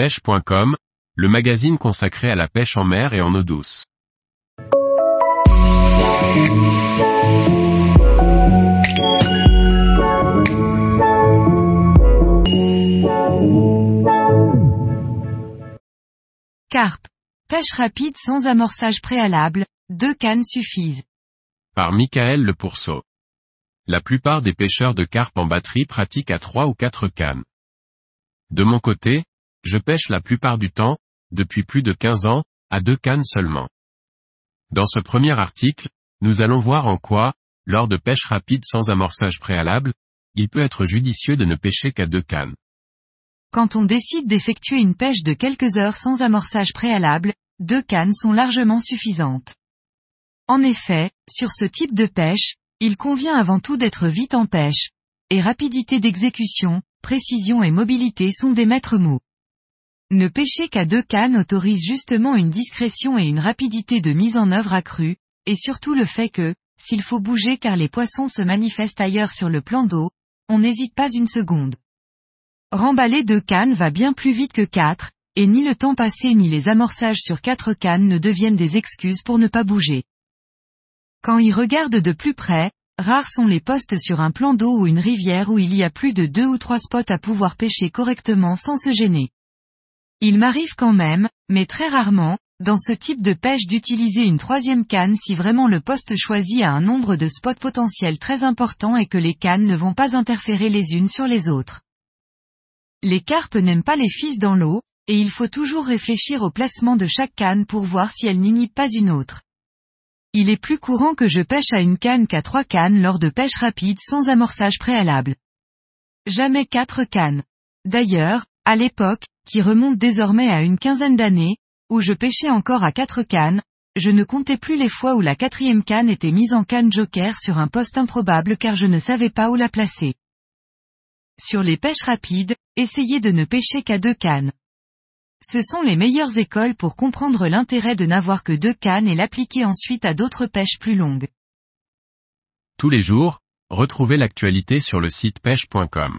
pêche.com, le magazine consacré à la pêche en mer et en eau douce. Carpe. Pêche rapide sans amorçage préalable, deux cannes suffisent. Par Michael Le Pourceau. La plupart des pêcheurs de carpe en batterie pratiquent à trois ou quatre cannes. De mon côté, je pêche la plupart du temps, depuis plus de 15 ans, à deux cannes seulement. Dans ce premier article, nous allons voir en quoi, lors de pêche rapide sans amorçage préalable, il peut être judicieux de ne pêcher qu'à deux cannes. Quand on décide d'effectuer une pêche de quelques heures sans amorçage préalable, deux cannes sont largement suffisantes. En effet, sur ce type de pêche, il convient avant tout d'être vite en pêche, et rapidité d'exécution, précision et mobilité sont des maîtres mots. Ne pêcher qu'à deux cannes autorise justement une discrétion et une rapidité de mise en œuvre accrue, et surtout le fait que, s'il faut bouger car les poissons se manifestent ailleurs sur le plan d'eau, on n'hésite pas une seconde. Remballer deux cannes va bien plus vite que quatre, et ni le temps passé ni les amorçages sur quatre cannes ne deviennent des excuses pour ne pas bouger. Quand ils regardent de plus près, rares sont les postes sur un plan d'eau ou une rivière où il y a plus de deux ou trois spots à pouvoir pêcher correctement sans se gêner. Il m'arrive quand même, mais très rarement, dans ce type de pêche d'utiliser une troisième canne si vraiment le poste choisi a un nombre de spots potentiels très important et que les cannes ne vont pas interférer les unes sur les autres. Les carpes n'aiment pas les fils dans l'eau, et il faut toujours réfléchir au placement de chaque canne pour voir si elle n'inhibe pas une autre. Il est plus courant que je pêche à une canne qu'à trois cannes lors de pêche rapide sans amorçage préalable. Jamais quatre cannes. D'ailleurs, à l'époque, qui remonte désormais à une quinzaine d'années, où je pêchais encore à quatre cannes, je ne comptais plus les fois où la quatrième canne était mise en canne joker sur un poste improbable car je ne savais pas où la placer. Sur les pêches rapides, essayez de ne pêcher qu'à deux cannes. Ce sont les meilleures écoles pour comprendre l'intérêt de n'avoir que deux cannes et l'appliquer ensuite à d'autres pêches plus longues. Tous les jours, retrouvez l'actualité sur le site pêche.com.